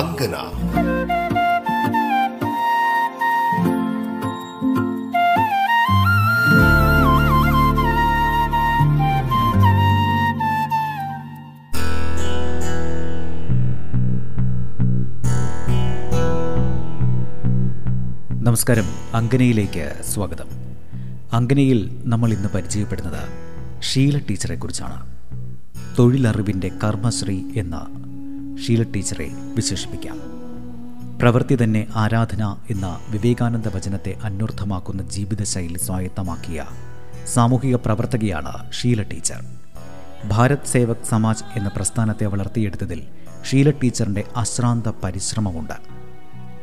അങ്കന. നമസ്കാരം. അങ്കനയിലേക്ക് സ്വാഗതം. അങ്കനയിൽ നമ്മൾ ഇന്ന് പരിചയപ്പെടുന്നത് ഷീല ടീച്ചറെക്കുറിച്ചാണ് തൊഴിലറിവിന്റെ കർമ്മശ്രീ എന്ന ഷീല ടീച്ചറെ വിശേഷിപ്പിക്കാം. പ്രവൃത്തി തന്നെ ആരാധന എന്ന വിവേകാനന്ദ വചനത്തെ അന്വർത്ഥമാക്കുന്ന ജീവിതശൈലി സ്വായത്തമാക്കിയ സാമൂഹിക പ്രവർത്തകയാണ് ഷീല ടീച്ചർ. ഭാരത് സേവക് സമാജ് എന്ന പ്രസ്ഥാനത്തെ വളർത്തിയെടുത്തതിൽ ഷീല ടീച്ചറിന്റെ അശ്രാന്ത പരിശ്രമമുണ്ട്.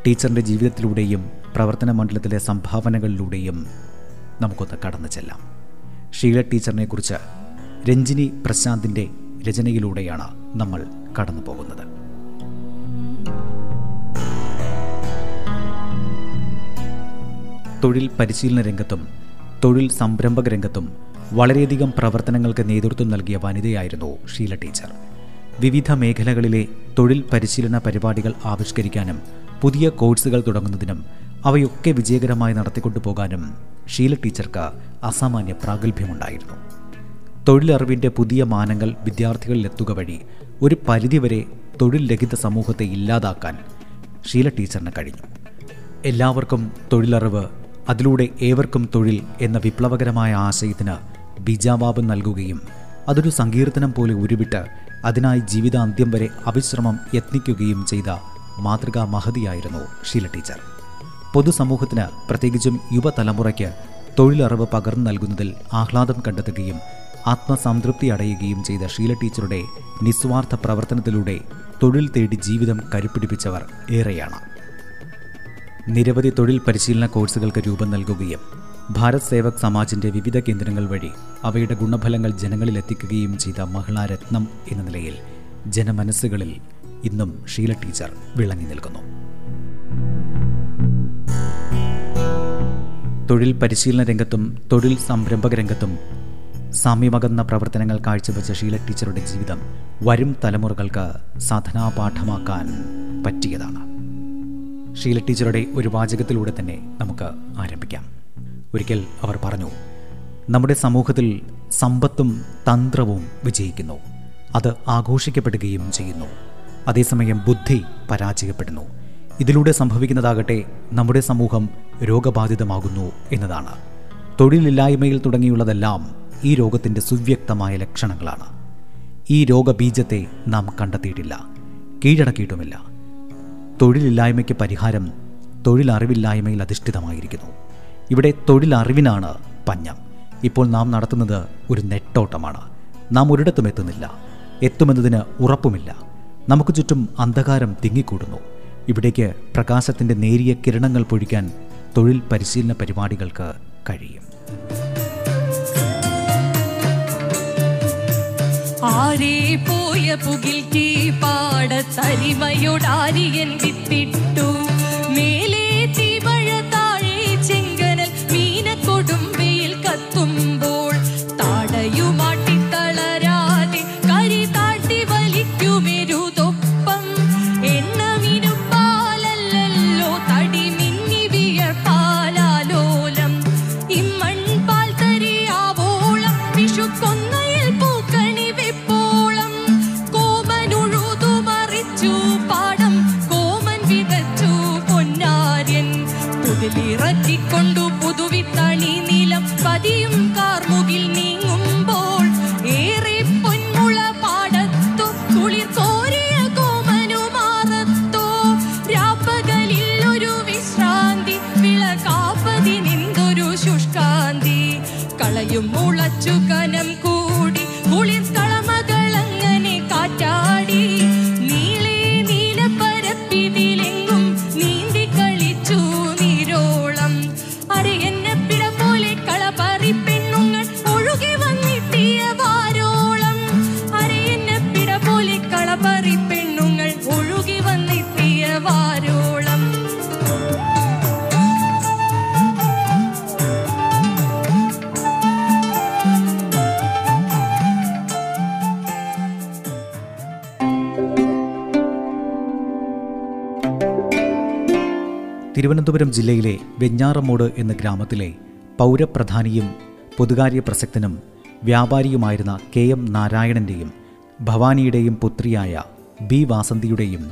ടീച്ചറിന്റെ ജീവിതത്തിലൂടെയും പ്രവർത്തന മണ്ഡലത്തിലെ സംഭാവനകളിലൂടെയും നമുക്കൊന്ന് കടന്നു ചെല്ലാം. ഷീല ടീച്ചറിനെ കുറിച്ച് രഞ്ജിനി പ്രശാന്തിന്റെ രചനയിലൂടെയാണ് നമ്മൾ കടന്നു പോകുന്നത് തൊഴിൽ പരിശീലന രംഗത്തും തൊഴിൽ സംരംഭക രംഗത്തും വളരെയധികം പ്രവർത്തനങ്ങൾക്ക് നേതൃത്വം നൽകിയ വനിതയായിരുന്നു ഷീല ടീച്ചർ. വിവിധ മേഖലകളിലെ തൊഴിൽ പരിശീലന പരിപാടികൾ ആവിഷ്കരിക്കാനും പുതിയ കോഴ്സുകൾ തുടങ്ങുന്നതിനും അവയൊക്കെ വിജയകരമായി നടത്തിക്കൊണ്ടു പോകാനും ഷീല ടീച്ചർക്ക് അസാമാന്യ പ്രാഗൽഭ്യമുണ്ടായിരുന്നു. തൊഴിലറിവിന്റെ പുതിയ മാനങ്ങൾ വിദ്യാർത്ഥികളിലെത്തുക വഴി ഒരു പരിധിവരെ തൊഴിൽ രഹിത സമൂഹത്തെ ഇല്ലാതാക്കാൻ ഷീല ടീച്ചറിന് കഴിഞ്ഞു. എല്ലാവർക്കും തൊഴിലറിവ് അതിലൂടെ ഏവർക്കും തൊഴിൽ എന്ന വിപ്ലവകരമായ ആശയത്തിന് ബിജാബാബ് നൽകുകയും അതൊരു സങ്കീർത്തനം പോലെ ഉരുവിട്ട് അതിനായി ജീവിതാന്ത്യം വരെ അവിശ്രമം യത്നിക്കുകയും ചെയ്ത മാതൃകാ മഹതിയായിരുന്നു ഷീല ടീച്ചർ. പൊതുസമൂഹത്തിന് പ്രത്യേകിച്ചും യുവതലമുറയ്ക്ക് തൊഴിലറിവ് പകർന്നു നൽകുന്നതിൽ ആഹ്ലാദം കണ്ടെത്തുകയും ആത്മസംതൃപ്തി അടയുകയും ചെയ്ത ഷീല ടീച്ചറുടെ നിസ്വാർത്ഥ പ്രവർത്തനത്തിലൂടെ തൊഴിൽ തേടി ജീവിതം കരുപ്പിടിപ്പിച്ചവർ ഏറെയാണ്. നിരവധി തൊഴിൽ പരിശീലന കോഴ്സുകൾക്ക് രൂപം നൽകുകയും ഭാരത് സേവക് സമാജിന്റെ വിവിധ കേന്ദ്രങ്ങൾ വഴി അവയുടെ ഗുണഫലങ്ങൾ ജനങ്ങളിൽ എത്തിക്കുകയും ചെയ്ത മഹിളാരത്നം എന്ന നിലയിൽ ജനമനസ്സുകളിൽ ഇന്നും ഷീല ടീച്ചർ വിളങ്ങി നിൽക്കുന്നു. തൊഴിൽ പരിശീലന രംഗത്തും തൊഴിൽ സംരംഭക രംഗത്തും സാമ്യമകന്ന പ്രവർത്തനങ്ങൾ കാഴ്ചവെച്ച ഷീല ടീച്ചറുടെ ജീവിതം വരും തലമുറകൾക്ക് സാധനാപാഠമാക്കാൻ പറ്റിയതാണ്. ഷീല ടീച്ചറുടെ ഒരു വാചകത്തിലൂടെ തന്നെ നമുക്ക് ആരംഭിക്കാം. ഒരിക്കൽ അവർ പറഞ്ഞു നമ്മുടെ സമൂഹത്തിൽ സമ്പത്തും തന്ത്രവും വിജയിക്കുന്നു. അത് ആഘോഷിക്കപ്പെടുകയും ചെയ്യുന്നു. അതേസമയം ബുദ്ധി പരാജയപ്പെടുന്നു. ഇതിലൂടെ സംഭവിക്കുന്നതാകട്ടെ നമ്മുടെ സമൂഹം രോഗബാധിതമാകുന്നു എന്നതാണ്. തൊഴിലില്ലായ്മയിൽ തുടങ്ങിയുള്ളതെല്ലാം ഈ രോഗത്തിന്റെ സുവ്യക്തമായ ലക്ഷണങ്ങളാണ്. ഈ രോഗബീജത്തെ നാം കണ്ടെത്തിയിട്ടില്ല. കീഴടക്കിയിട്ടുമില്ല. തൊഴിലില്ലായ്മയ്ക്ക് പരിഹാരം തൊഴിലറിവില്ലായ്മയിൽ അധിഷ്ഠിതമായിരിക്കുന്നു. ഇവിടെ തൊഴിലറിവിനാണ് പഞ്ഞം. ഇപ്പോൾ നാം നടത്തുന്നത് ഒരു നെട്ടോട്ടമാണ്. നാം ഒരിടത്തും എത്തുന്നില്ല. എത്തുമെന്നതിന് ഉറപ്പുമില്ല. നമുക്ക് ചുറ്റും അന്ധകാരം തിങ്ങിക്കൂടുന്നു. ഇവിടേക്ക് പ്രകാശത്തിന്റെ നേരിയ കിരണങ്ങൾ പൊഴിക്കാൻ തൊഴിൽ പരിശീലന പരിപാടികൾക്ക് കഴിയും. ആരേ പോയ പുകിൽ തീ പാടത്തരിമയോടാരിയൻ വിത്തിട്ടു മേലെ തീമഴ തിരുവനന്തപുരം ജില്ലയിലെ വെഞ്ഞാറമൂട് എന്ന ഗ്രാമത്തിലെ പൗരപ്രധാനിയും പൊതുകാര്യ പ്രസക്തനും വ്യാപാരിയുമായിരുന്ന കെ എം നാരായണന്റെയും ഭവാനിയുടെയും പുത്രിയായ ബി വാസന്തിയുടെയും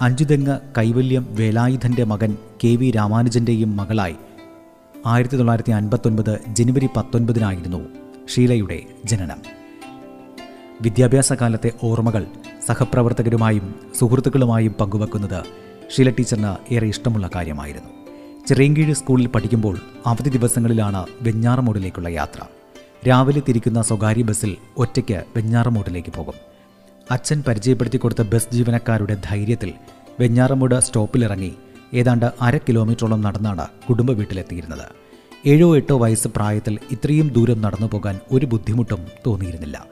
അഞ്ചുതെങ്ങ് കൈവല്യം വേലായുധന്റെ മകൻ കെ വി രാമാനുജന്റെയും മകളായി ആയിരത്തി തൊള്ളായിരത്തി അൻപത്തൊൻപത് ജനുവരി പത്തൊൻപതിനായിരുന്നു ഷീലയുടെ ജനനം. വിദ്യാഭ്യാസ കാലത്തെ ഓർമ്മകൾ സഹപ്രവർത്തകരുമായും സുഹൃത്തുക്കളുമായും പങ്കുവെക്കുന്നത് ഷീല ടീച്ചറിന് ഏറെ ഇഷ്ടമുള്ള കാര്യമായിരുന്നു. ചിറയൻകീഴ് സ്കൂളിൽ പഠിക്കുമ്പോൾ അവധി ദിവസങ്ങളിലാണ് വെഞ്ഞാറമൂടിലേക്കുള്ള യാത്ര. രാവിലെ തിരിക്കുന്ന സ്വകാര്യ ബസ്സിൽ ഒറ്റയ്ക്ക് വെഞ്ഞാറമൂടിലേക്ക് പോകും. അച്ഛൻ പരിചയപ്പെടുത്തി കൊടുത്ത ബസ് ജീവനക്കാരുടെ ധൈര്യത്തിൽ വെഞ്ഞാറമൂട് സ്റ്റോപ്പിലിറങ്ങി ഏതാണ്ട് അര കിലോമീറ്ററോളം നടന്നാണ് കുടുംബ വീട്ടിലെത്തിയിരുന്നത്. ഏഴോ എട്ടോ വയസ്സ് പ്രായത്തിൽ ഇത്രയും ദൂരം നടന്നു പോകാൻ ഒരു ബുദ്ധിമുട്ടും തോന്നിയിരുന്നില്ല.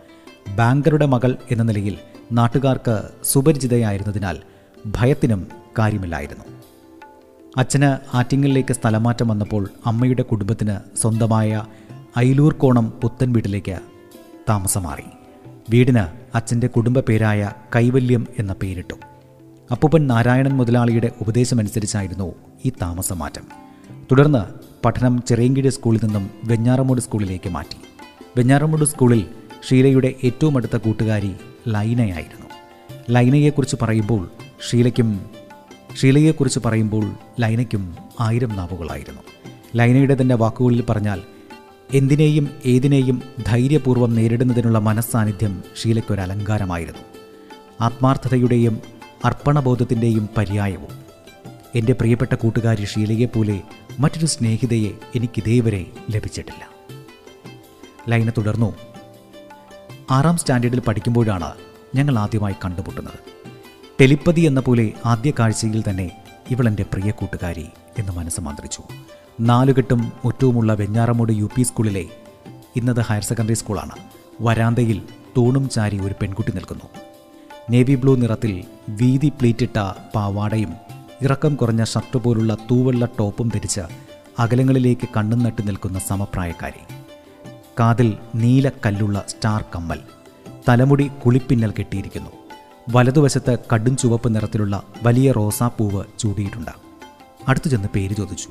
ബാങ്കറുടെ മകൾ എന്ന നിലയിൽ നാട്ടുകാർക്ക് സുപരിചിതയായിരുന്നതിനാൽ ഭയത്തിനും കാര്യമില്ലായിരുന്നു. അച്ഛന് ആറ്റിങ്ങലിലേക്ക് സ്ഥലമാറ്റം വന്നപ്പോൾ അമ്മയുടെ കുടുംബത്തിന് സ്വന്തമായ അയിലൂർ കോണം പുത്തൻ വീട്ടിലേക്ക് താമസം മാറി വീടിന് അച്ഛന്റെ കുടുംബ പേരായ കൈവല്യം എന്ന പേരിട്ടു. അപ്പൂപ്പൻ നാരായണൻ മുതലാളിയുടെ ഉപദേശമനുസരിച്ചായിരുന്നു ഈ താമസമാറ്റം. തുടർന്ന് പഠനം ചെറിയൻകീഴ് സ്കൂളിൽ നിന്നും വെഞ്ഞാറമൂട് സ്കൂളിലേക്ക് മാറ്റി. വെഞ്ഞാറമൂട് സ്കൂളിൽ ഷീലയുടെ ഏറ്റവും അടുത്ത കൂട്ടുകാരി ലൈനയായിരുന്നു. ലൈനയെക്കുറിച്ച് പറയുമ്പോൾ ഷീലയ്ക്കും ഷീലയെക്കുറിച്ച് പറയുമ്പോൾ ലൈനയ്ക്കും ആയിരം നാവുകളായിരുന്നു. ലൈനയുടെ തന്നെ വാക്കുകളിൽ പറഞ്ഞാൽ എന്തിനേയും ഏതിനേയും ധൈര്യപൂർവം നേരിടുന്നതിനുള്ള മനസ്സാന്നിധ്യം ഷീലയ്ക്കൊരു അലങ്കാരമായിരുന്നു. ആത്മാർത്ഥതയുടെയും അർപ്പണബോധത്തിന്റെയും പര്യായവും. എന്റെ പ്രിയപ്പെട്ട കൂട്ടുകാരി ഷീലയെപ്പോലെ മറ്റൊരു സ്നേഹിതയെ എനിക്കിതേവരെ ലഭിച്ചിട്ടില്ല. ലൈന തുടർന്നു ആറാം സ്റ്റാൻഡേർഡിൽ പഠിക്കുമ്പോഴാണ് ഞങ്ങൾ ആദ്യമായി കണ്ടുമുട്ടുന്നത്. ടെലിപ്പതി എന്ന പോലെ ആദ്യ കാഴ്ചയിൽ തന്നെ ഇവളെന്റെ പ്രിയ കൂട്ടുകാരി എന്ന് മനസ്സ് മന്ത്രിച്ചു. നാലുകെട്ടും മുറ്റവുമുള്ള വെഞ്ഞാറമൂട് യു പി സ്കൂളിലെ ഇന്നത് ഹയർ സെക്കൻഡറി സ്കൂളാണ്. വരാന്തയിൽ തൂണും ചാരി ഒരു പെൺകുട്ടി നിൽക്കുന്നു. നേവി ബ്ലൂ നിറത്തിൽ വീതി പ്ലീറ്റിട്ട പാവാടയും ഇറക്കം കുറഞ്ഞ ഷർട്ട് പോലുള്ള തൂവെള്ള ടോപ്പും ധരിച്ച് അകലങ്ങളിലേക്ക് കണ്ണും നട്ട് നിൽക്കുന്ന സമപ്രായക്കാരി. കാതിൽ നീല കല്ലുള്ള സ്റ്റാർ കമ്മൽ. തലമുടി കുളിപ്പിന്നൽ കെട്ടിയിരിക്കുന്നു. വലതുവശത്ത് കടും ചുവപ്പ് നിറത്തിലുള്ള വലിയ റോസാപ്പൂവ് ചൂടിയിട്ടുണ്ട്. അടുത്തു ചെന്ന് പേര് ചോദിച്ചു.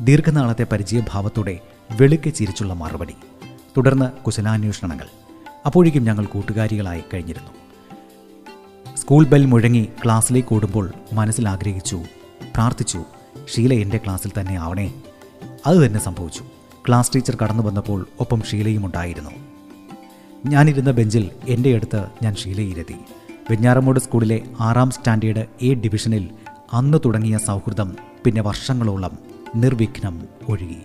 ദീർഘനാളത്തെ പരിചയഭാവത്തോടെ വെളുക്കെ ചിരിച്ചുള്ള മറുപടി തുടർന്ന് കുശലാന്വേഷണങ്ങൾ. അപ്പോഴേക്കും ഞങ്ങൾ കൂട്ടുകാരികളായി കഴിഞ്ഞിരുന്നു. സ്കൂൾ ബെൽ മുഴങ്ങി ക്ലാസ്സിലേക്ക് ഓടുമ്പോൾ മനസ്സിൽ ആഗ്രഹിച്ചു പ്രാർത്ഥിച്ചു ഷീല എന്റെ ക്ലാസ്സിൽ തന്നെ ആവണേ. അത് തന്നെ സംഭവിച്ചു. ക്ലാസ് ടീച്ചർ കടന്നു വന്നപ്പോൾ ഒപ്പം ഷീലയും ഉണ്ടായിരുന്നു. ഞാനിരുന്ന ബെഞ്ചിൽ എന്റെ അടുത്ത് ഞാൻ ഷീലയിരുത്തി വെഞ്ഞാറമൂട് സ്കൂളിലെ ആറാം സ്റ്റാൻഡേർഡ് എ ഡിവിഷനിൽ അന്ന് തുടങ്ങിയ സൗഹൃദം പിന്നെ വർഷങ്ങളോളം നിർവിഘ്നം ഒഴുകി.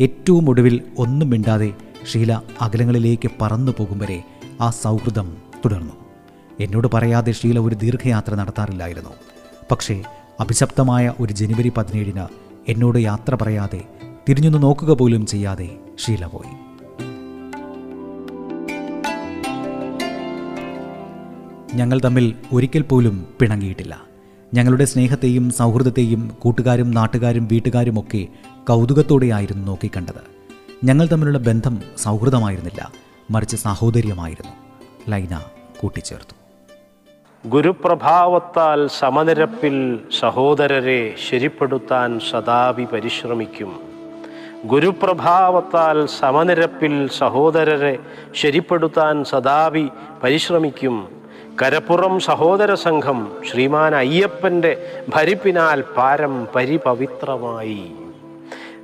ഏറ്റവും ഒടുവിൽ ഒന്നും മിണ്ടാതെ ഷീല അകലങ്ങളിലേക്ക് പറന്നു പോകും വരെ ആ സൗഹൃദം തുടർന്നു. എന്നോട് പറയാതെ ഷീല ഒരു ദീർഘയാത്ര നടത്താറില്ലായിരുന്നു. പക്ഷേ അഭിശപ്തമായ ഒരു ജനുവരി പതിനേഴിന് എന്നോട് യാത്ര പറയാതെ തിരിഞ്ഞൊന്ന് നോക്കുക പോലും ചെയ്യാതെ ഷീല പോയി. ഞങ്ങൾ തമ്മിൽ ഒരിക്കൽ പോലും പിണങ്ങിയിട്ടില്ല. ഞങ്ങളുടെ സ്നേഹത്തെയും സൗഹൃദത്തെയും കൂട്ടുകാരും നാട്ടുകാരും വീട്ടുകാരുമൊക്കെ കൗതുകത്തോടെയായിരുന്നു നോക്കിക്കണ്ടത്. ഞങ്ങൾ തമ്മിലുള്ള ബന്ധം സൗഹൃദമായിരുന്നില്ല മറിച്ച് സാഹോദര്യമായിരുന്നു. ലൈന കൂട്ടിച്ചേർത്തു. ഗുരുപ്രഭാവത്താൽ സമനിരപ്പിൽ സഹോദരരെ ശരിപ്പെടുത്താൻ സദാപി പരിശ്രമിക്കും. ഗുരുപ്രഭാവത്താൽ സമനിരപ്പിൽ സഹോദരരെ ശരിപ്പെടുത്താൻ സദാപി പരിശ്രമിക്കും. കരപ്പുറം സഹോദര സംഘം ശ്രീമാൻ അയ്യപ്പന്റെ ഭരിപ്പിനാൽ പാരം പരിപവിത്രമായി.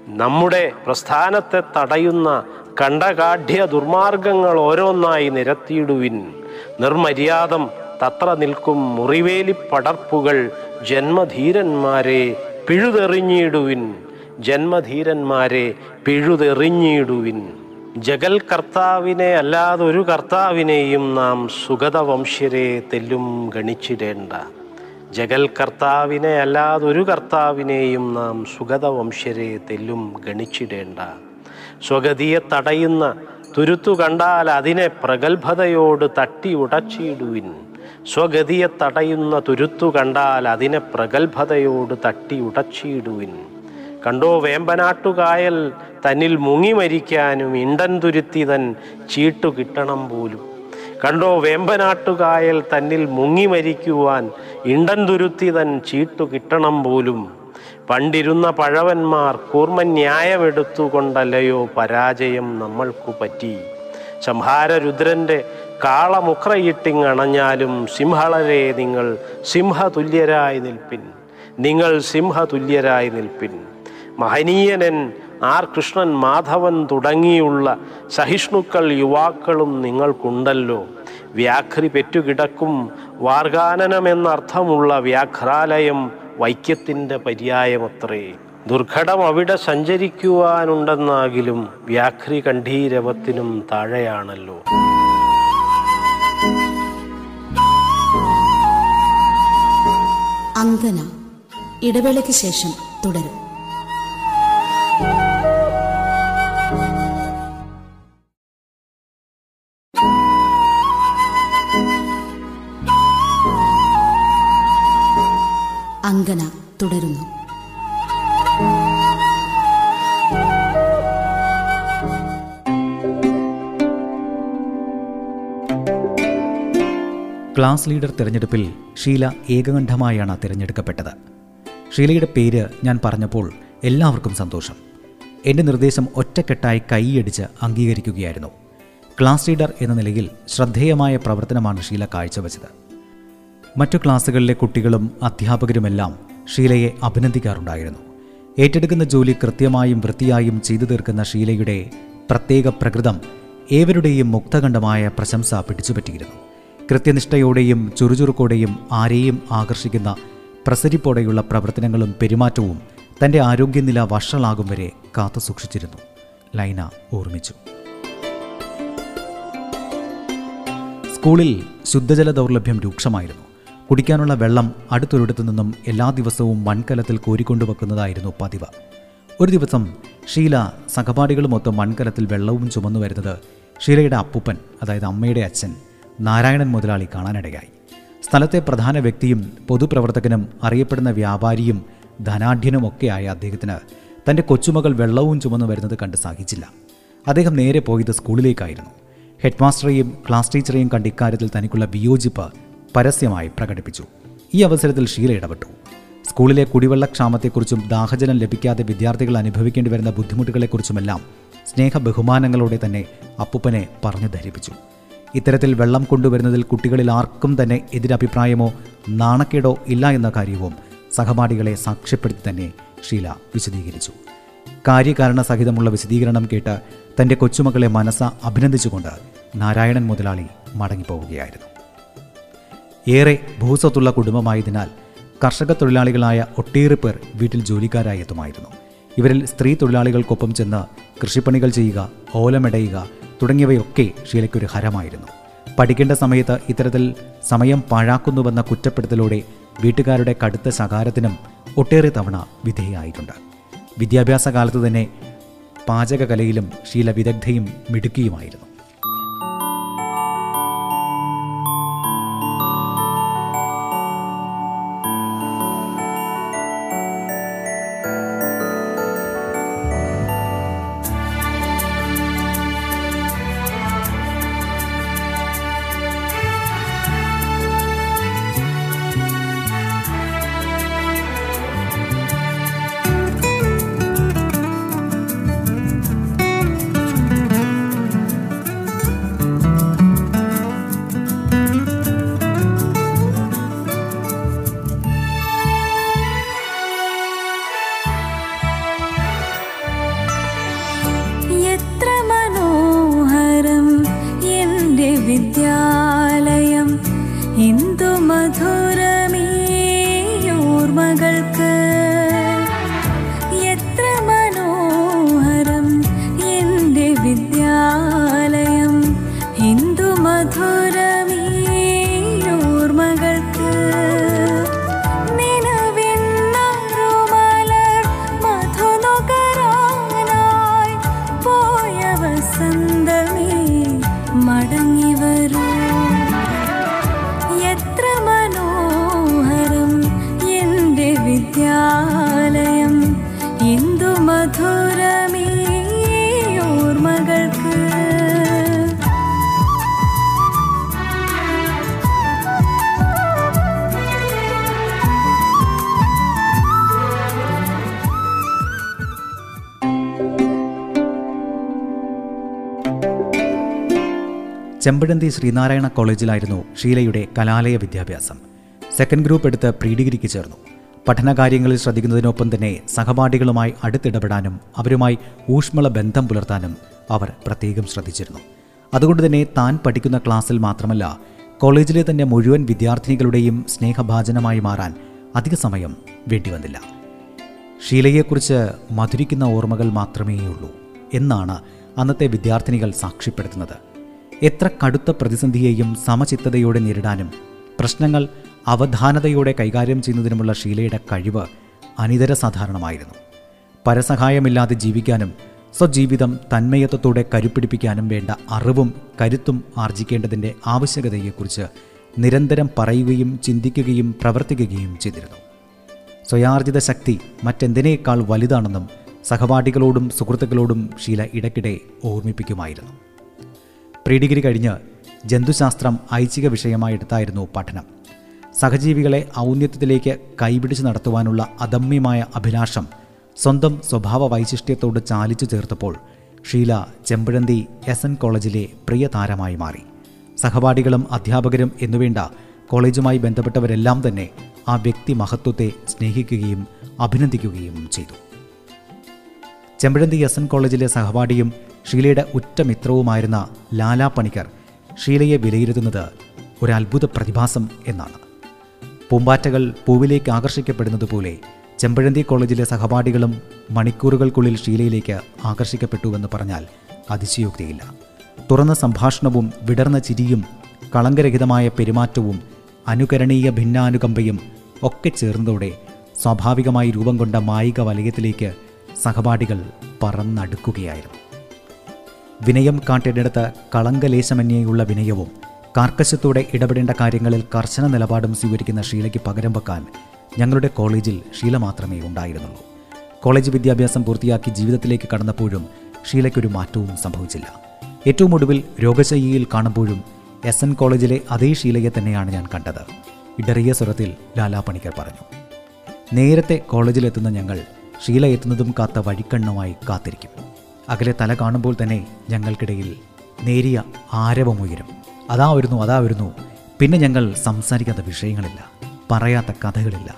നമ്മുടെ പ്രസ്ഥാനത്തെ തടയുന്ന കണ്ടകാഠ്യ ദുർമാർഗങ്ങൾ ഓരോന്നായി നിരത്തിയിടുവിൻ. നിർമര്യാദം തത്ര നിൽക്കും മുറിവേലി പടർപ്പുകൾ ജന്മധീരന്മാരെ പിഴുതെറിഞ്ഞിടുവിൻ. ജന്മധീരന്മാരെ പിഴുതെറിഞ്ഞിടുവിൻ. ജഗൽ കർത്താവിനെ അല്ലാതെ ഒരു കർത്താവിനെയും നാം സുഗത വംശ്യരെ തെല്ലും ഗണിച്ചിടേണ്ട. ജഗൽ കർത്താവിനെ അല്ലാതെ ഒരു കർത്താവിനെയും നാം സുഗത വംശ്യരെ തെല്ലും ഗണിച്ചിടേണ്ട. സ്വഗതിയെ തടയുന്ന തുരുത്തു കണ്ടാൽ അതിനെ പ്രഗത്ഭതയോട് തട്ടി ഉടച്ചിടുവിൻ. സ്വഗതിയെ തടയുന്ന തുരുത്തു കണ്ടാൽ അതിനെ പ്രഗത്ഭതയോട് തട്ടി ഉടച്ചിടുവിൻ. കണ്ടോ വേമ്പനാട്ടുകായൽ തന്നിൽ മുങ്ങി മരിക്കാനും ഇണ്ടൻ തുരുത്തി തൻ ചീട്ടു കിട്ടണം പോലും. കണ്ടോ വേമ്പനാട്ടുകായൽ തന്നിൽ മുങ്ങി മരിക്കുവാൻ ഇണ്ടൻ തുരുത്തി തൻ ചീട്ടു കിട്ടണം പോലും. പണ്ടിരുന്ന പഴവന്മാർ കൂർമ്മന്യായമെടുത്തുകൊണ്ടല്ലയോ പരാജയം നമ്മൾക്കു പറ്റി. സംഹാരരുദ്രന്റെ കാളമുക്രയിട്ടിങ്ങണഞ്ഞാലും സിംഹളരെ നിങ്ങൾ സിംഹതുല്യരായി നിൽപ്പിൻ. നിങ്ങൾ സിംഹതുല്യരായി നിൽപ്പിൻ. മഹനീയനൻ ആർ കൃഷ്ണൻ മാധവൻ തുടങ്ങിയുള്ള സഹിഷ്ണുക്കൾ യുവാക്കളും നിങ്ങൾക്കുണ്ടല്ലോ. വ്യാഘ്രി പെറ്റുകിടക്കും വാർഗാനനമെന്നർത്ഥമുള്ള വ്യാഘ്രാലയം വൈക്യത്തിന്റെ പര്യായമത്രേ. ദുർഘടം അവിടെ സഞ്ചരിക്കുവാനുണ്ടെന്നാകിലും വ്യാഘ്രി കണ്ഠീരവത്തിനും താഴെയാണല്ലോ. അങ്കന ഇടവേളയ്ക്ക് ശേഷം തുടരും. അങ്കന തുടരുന്നു. ക്ലാസ് ലീഡർ തിരഞ്ഞെടുപ്പിൽ ഷീല ഏകകണ്ഠമായാണ് തിരഞ്ഞെടുക്കപ്പെട്ടത്. ഷീലയുടെ പേര് ഞാൻ പറഞ്ഞപ്പോൾ എല്ലാവർക്കും സന്തോഷം. എന്റെ നിർദ്ദേശം ഒറ്റക്കെട്ടായി കൈയടിച്ച് അംഗീകരിക്കുകയായിരുന്നു. ക്ലാസ് ലീഡർ എന്ന നിലയിൽ ശ്രദ്ധേയമായ പ്രവർത്തനമാണ് ഷീല കാഴ്ചവെച്ചത്. മറ്റു ക്ലാസ്സുകളിലെ കുട്ടികളും അധ്യാപകരുമെല്ലാം ഷീലയെ അഭിനന്ദിക്കാറുണ്ടായിരുന്നു. ഏറ്റെടുക്കുന്ന ജോലി കൃത്യമായും വൃത്തിയായും ചെയ്തു തീർക്കുന്ന ഷീലയുടെ പ്രത്യേക പ്രകൃതം ഏവരുടെയും മുക്തകണ്ഠമായ പ്രശംസ പിടിച്ചുപറ്റിയിരുന്നു കൃത്യനിഷ്ഠയോടെയും ചുറുചുറുക്കോടെയും ആരെയും ആകർഷിക്കുന്ന പ്രസരിപ്പോടെയുള്ള പ്രവർത്തനങ്ങളും പെരുമാറ്റവും തന്റെ ആരോഗ്യനില വഷളാകും വരെ കാത്തു സൂക്ഷിച്ചിരുന്നു. ലൈന ഓർമ്മിച്ചു. സ്കൂളിൽ ശുദ്ധജല ദൗർലഭ്യം രൂക്ഷമായിരുന്നു. കുടിക്കാനുള്ള വെള്ളം അടുത്തൊരിടത്തു നിന്നും എല്ലാ ദിവസവും മൺകലത്തിൽ കോരിക്കൊണ്ടുവെക്കുന്നതായിരുന്നു പതിവ്. ഒരു ദിവസം ഷീല സഹപാഠികളുമൊത്ത് മൺകലത്തിൽ വെള്ളവും ചുമന്നു വരുന്നത് ഷീലയുടെ അപ്പൂപ്പൻ അതായത് അമ്മയുടെ അച്ഛൻ നാരായണൻ മുതലാളി കാണാനിടയായി. സ്ഥലത്തെ പ്രധാന വ്യക്തിയും പൊതുപ്രവർത്തകനും അറിയപ്പെടുന്ന വ്യാപാരിയും ധനാഢ്യനുമൊക്കെയായ അദ്ദേഹത്തിന് തന്റെ കൊച്ചുമകൾ വെള്ളവും ചുമന്നു വരുന്നത് കണ്ട് സഹിച്ചില്ല. അദ്ദേഹം നേരെ പോയത് സ്കൂളിലേക്കായിരുന്നു. ഹെഡ്മാസ്റ്ററെയും ക്ലാസ് ടീച്ചറെയും കണ്ട് ഇക്കാര്യത്തിൽ തനിക്കുള്ള വിയോജിപ്പ് പരസ്യമായി പ്രകടിപ്പിച്ചു. ഈ അവസരത്തിൽ ഷീല ഇടപെട്ടു. സ്കൂളിലെ കുടിവെള്ളക്ഷാമത്തെക്കുറിച്ചും ദാഹജലം ലഭിക്കാതെ വിദ്യാർത്ഥികൾ അനുഭവിക്കേണ്ടി വരുന്ന ബുദ്ധിമുട്ടുകളെക്കുറിച്ചുമെല്ലാം സ്നേഹ ബഹുമാനങ്ങളോടെ തന്നെ അപ്പുപ്പനെ പറഞ്ഞു ധരിപ്പിച്ചു. ഇത്തരത്തിൽ വെള്ളം കൊണ്ടുവരുന്നതിൽ കുട്ടികളിൽ ആർക്കും തന്നെ എതിരഭിപ്രായമോ നാണക്കേടോ ഇല്ല എന്ന കാര്യവും സഹപാഠികളെ സാക്ഷ്യപ്പെടുത്തി തന്നെ ഷീല വിശദീകരിച്ചു. കാര്യകാരണ സഹിതമുള്ള വിശദീകരണം കേട്ട് തന്റെ കൊച്ചുമകളെ മനസ്സ അഭിനന്ദിച്ചുകൊണ്ട് നാരായണൻ മുതലാളി മടങ്ങിപ്പോവുകയായിരുന്നു. ഏറെ ഭൂസ്വത്തുള്ള കുടുംബമായതിനാൽ കർഷക തൊഴിലാളികളായ ഒട്ടേറെ പേർ വീട്ടിൽ ജോലിക്കാരായി എത്തുമായിരുന്നു. ഇവരിൽ സ്ത്രീ തൊഴിലാളികൾക്കൊപ്പം ചെന്ന് കൃഷിപ്പണികൾ ചെയ്യുക ഓലമെടയുക തുടങ്ങിയവയൊക്കെ ഷീലയ്ക്കൊരു ഹരമായിരുന്നു. പഠിക്കേണ്ട സമയത്ത് ഇത്തരത്തിൽ സമയം പാഴാക്കുന്നുവെന്ന കുറ്റപ്പെടുത്തലോടെ വീട്ടുകാരുടെ കടുത്ത ശകാരത്തിനും ഒട്ടേറെ തവണ വിധേയായിട്ടുണ്ട്. വിദ്യാഭ്യാസ കാലത്ത് തന്നെ പാചകകലയിലും ഷീല വിദഗ്ധയും മിടുക്കിയുമായിരുന്നു. ചെമ്പഴന്തി ശ്രീനാരായണ കോളേജിലായിരുന്നു ഷീലയുടെ കലാലയ വിദ്യാഭ്യാസം. സെക്കൻഡ് ഗ്രൂപ്പ് എടുത്ത് പ്രീ ഡിഗ്രിക്ക് ചേർന്നു. പഠനകാര്യങ്ങളിൽ ശ്രദ്ധിക്കുന്നതിനൊപ്പം തന്നെ സഹപാഠികളുമായി അടുത്തിടപെടാനും അവരുമായി ഊഷ്മള ബന്ധം പുലർത്താനും അവർ പ്രത്യേകം ശ്രദ്ധിച്ചിരുന്നു. അതുകൊണ്ട് തന്നെ താൻ പഠിക്കുന്ന ക്ലാസ്സിൽ മാത്രമല്ല കോളേജിലെ തന്നെ മുഴുവൻ വിദ്യാർത്ഥിനികളുടെയും സ്നേഹഭാജനമായി മാറാൻ അധിക സമയം വേണ്ടിവന്നില്ല. ഷീലയെക്കുറിച്ച് മധുരിക്കുന്ന ഓർമ്മകൾ മാത്രമേയുള്ളൂ എന്നാണ് അന്നത്തെ വിദ്യാർത്ഥിനികൾ സാക്ഷ്യപ്പെടുത്തുന്നത്. എത്ര കടുത്ത പ്രതിസന്ധിയെയും സമചിത്തതയോടെ നേരിടാനും പ്രശ്നങ്ങൾ അവധാനതയോടെ കൈകാര്യം ചെയ്യുന്നതിനുമുള്ള ഷീലയുടെ കഴിവ് അനിതര സാധാരണമായിരുന്നു. പരസഹായമില്ലാതെ ജീവിക്കാനും സ്വജീവിതം തന്മയത്വത്തോടെ കരുപ്പിടിപ്പിക്കാനും വേണ്ട അറിവും കരുത്തും ആർജിക്കേണ്ടതിന്റെ ആവശ്യകതയെക്കുറിച്ച് നിരന്തരം പറയുകയും ചിന്തിക്കുകയും പ്രവർത്തിക്കുകയും ചെയ്തിരുന്നു. സ്വയാർജിത ശക്തി മറ്റെന്തിനേക്കാൾ വലുതാണെന്നും സഹപാഠികളോടും സുഹൃത്തുക്കളോടും ഷീല ഇടയ്ക്കിടെ ഓർമ്മിപ്പിക്കുമായിരുന്നു. പ്രീ ഡിഗ്രി കഴിഞ്ഞ് ജന്തുശാസ്ത്രം ഐച്ഛിക വിഷയമായി എടുത്തായിരുന്നു പഠനം. സഹജീവികളെ ഔന്നത്യത്തിലേക്ക് കൈപിടിച്ച് നടത്തുവാനുള്ള അദമ്യമായ അഭിലാഷം സ്വന്തം സ്വഭാവ വൈശിഷ്ട്യത്തോട് ചാലിച്ചു ചേർത്തപ്പോൾ ഷീല ചെമ്പഴന്തി എസ് എൻ കോളേജിലെ പ്രിയ താരമായി മാറി. സഹപാഠികളും അധ്യാപകരും എന്നുവേണ്ട കോളേജുമായി ബന്ധപ്പെട്ടവരെല്ലാം തന്നെ ആ വ്യക്തി മഹത്വത്തെ സ്നേഹിക്കുകയും അഭിനന്ദിക്കുകയും ചെയ്തു. ചെമ്പഴന്തി എസ് എൻ കോളേജിലെ സഹപാഠിയും ഷീലയുടെ ഉറ്റ മിത്രവുമായിരുന്ന ലാലാ പണിക്കർ ഷീലയെ വിലയിരുത്തുന്നത് ഒരു പ്രതിഭാസം എന്നാണ്. പൂമ്പാറ്റകൾ പൂവിലേക്ക് ആകർഷിക്കപ്പെടുന്നത് പോലെ ചെമ്പഴന്തി കോളേജിലെ സഹപാഠികളും മണിക്കൂറുകൾക്കുള്ളിൽ ഷീലയിലേക്ക് ആകർഷിക്കപ്പെട്ടുവെന്ന് പറഞ്ഞാൽ അതിശയോക്തിയില്ല. തുറന്ന സംഭാഷണവും വിടർന്ന ചിരിയും കളങ്കരഹിതമായ പെരുമാറ്റവും അനുകരണീയ ഭിന്നാനുകമ്പയും ഒക്കെ ചേർന്നതോടെ സ്വാഭാവികമായി രൂപം കൊണ്ട മായിക വലയത്തിലേക്ക് സഹപാഠികൾ പറന്നടുക്കുകയായിരുന്നു. വിനയം കാട്ടിയെടുത്ത കളങ്കലേശമന്യേയുള്ള വിനയവും കാർക്കശത്തോടെ ഇടപെടേണ്ട കാര്യങ്ങളിൽ കർശന നിലപാടും സ്വീകരിക്കുന്ന ഷീലയ്ക്ക് പകരം വെക്കാൻ ഞങ്ങളുടെ കോളേജിൽ ഷീല മാത്രമേ ഉണ്ടായിരുന്നുള്ളൂ. കോളേജ് വിദ്യാഭ്യാസം പൂർത്തിയാക്കി ജീവിതത്തിലേക്ക് കടന്നപ്പോഴും ഷീലയ്ക്കൊരു മാറ്റവും സംഭവിച്ചില്ല. ഏറ്റവും ഒടുവിൽ രോഗശൈലിയിൽ കാണുമ്പോഴും എസ് എൻ കോളേജിലെ അതേ ഷീലയെ തന്നെയാണ് ഞാൻ കണ്ടത്. ഇടറിയ സ്വരത്തിൽ ലാലാ പണിക്കർ പറഞ്ഞു നേരത്തെ കോളേജിലെത്തുന്ന ഞങ്ങൾ ഷീല എത്തുന്നതും കാത്ത വഴിക്കണ്ണുമായി കാത്തിരിക്കും. അകലെ തല കാണുമ്പോൾ തന്നെ ഞങ്ങൾക്കിടയിൽ നേരിയ ആരവമുയരും. അതാ വരുന്നു അതാ വരുന്നു. പിന്നെ ഞങ്ങൾ സംസാരിക്കാത്ത വിഷയങ്ങളില്ല പറയാത്ത കഥകളില്ല.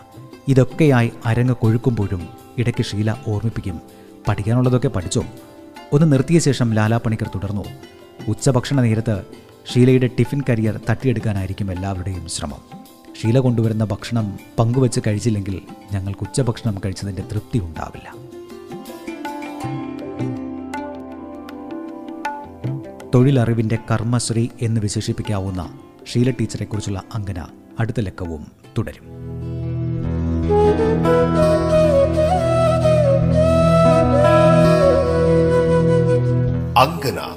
ഇതൊക്കെയായി അരങ്ങ് കൊഴുക്കുമ്പോഴും ഇടയ്ക്ക് ഷീല ഓർമ്മിപ്പിക്കും പഠിക്കാനുള്ളതൊക്കെ പഠിച്ചോ? ഒന്ന് നിർത്തിയ ശേഷം ലാലാ പണിക്കർ തുടർന്നു. ഉച്ചഭക്ഷണ നേരത്ത് ഷീലയുടെ ടിഫിൻ കരിയർ തട്ടിയെടുക്കാനായിരിക്കും എല്ലാവരുടെയും ശ്രമം. ഷീല കൊണ്ടുവരുന്ന ഭക്ഷണം പങ്കുവെച്ച് കഴിച്ചില്ലെങ്കിൽ ഞങ്ങൾക്ക് ഉച്ചഭക്ഷണം കഴിച്ചതിന്റെ തൃപ്തി ഉണ്ടാവില്ല. തൊഴിലറിവിന്റെ കർമ്മശ്രീ എന്ന് വിശേഷിപ്പിക്കാവുന്ന ഷീല ടീച്ചറെക്കുറിച്ചുള്ള അങ്കന അടുത്ത ലക്കവും തുടരും. അങ്കന